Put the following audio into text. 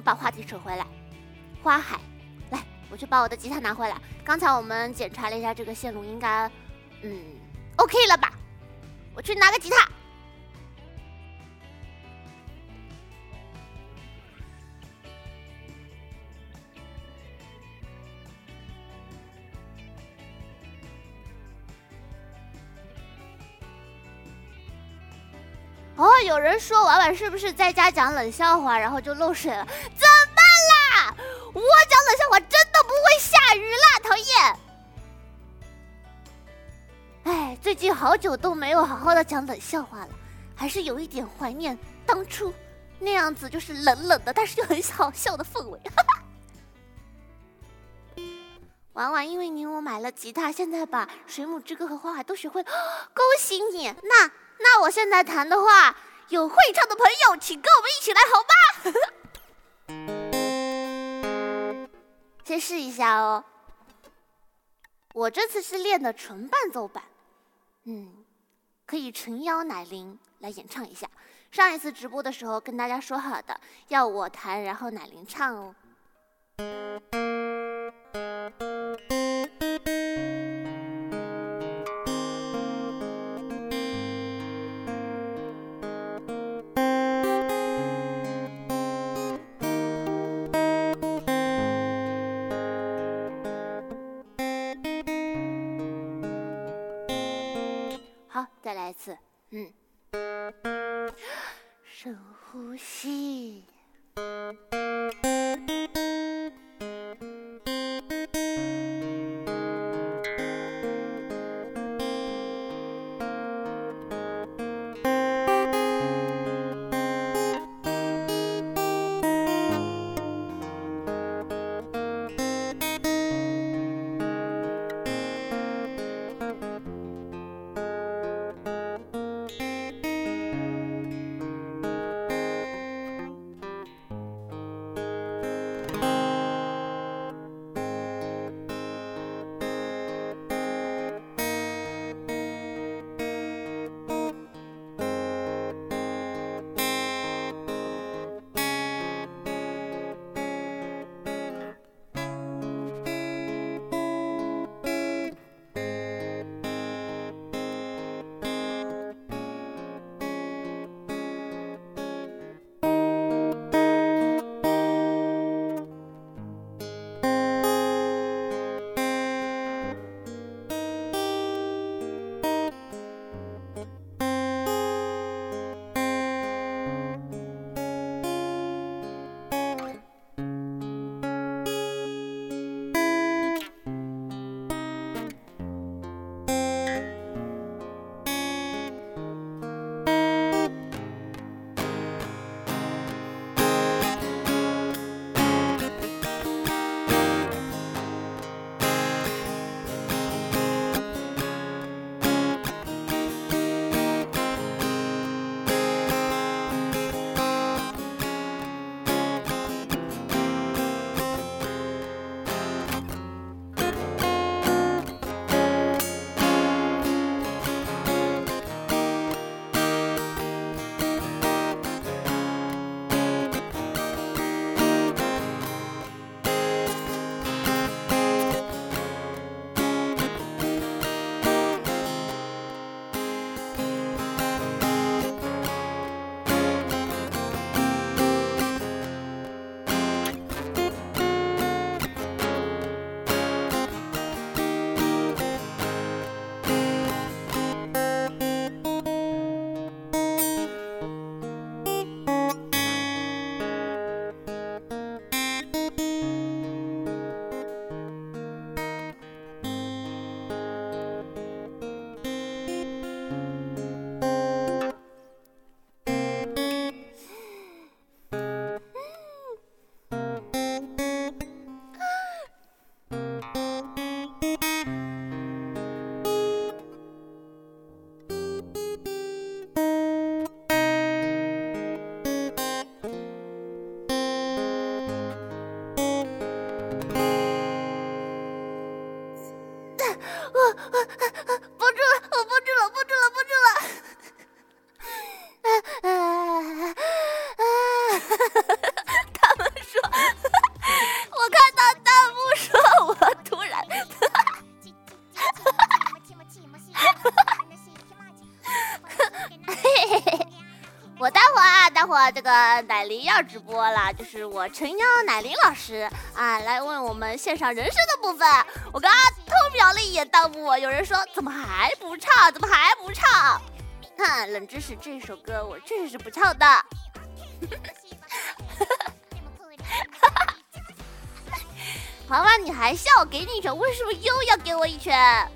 们把话题扯回来，花海，来，我去把我的吉他拿回来。刚才我们检查了一下这个线路，应该，嗯，OK 了吧？我去拿个吉他。哦，有人说婉婉是不是在家讲冷笑话，然后就漏水了？怎么啦？我讲冷笑话真的不会下雨啦，讨厌！哎，最近好久都没有好好的讲冷笑话了，还是有一点怀念当初那样子，就是冷冷的，但是又很好笑的氛围。婉婉，因为你我买了吉他，现在把《水母之歌》和《花海》都学会了，恭喜你！那。那我现在弹的话，有会唱的朋友，请跟我们一起来，好吗？先试一下哦。我这次是练的纯伴奏版，嗯，可以诚邀奶铃来演唱一下。上一次直播的时候跟大家说好的，要我弹，然后奶铃唱哦。嗯，深呼吸。这个奶铃要直播了，就是我诚邀奶铃老师啊来问我们线上人声的部分。我刚刚偷瞄了一眼弹幕，有人说怎么还不唱？怎么还不唱？哼，冷知识，这首歌我确实是不唱的。华华，你还笑？给你一拳，为什么又要给我一拳？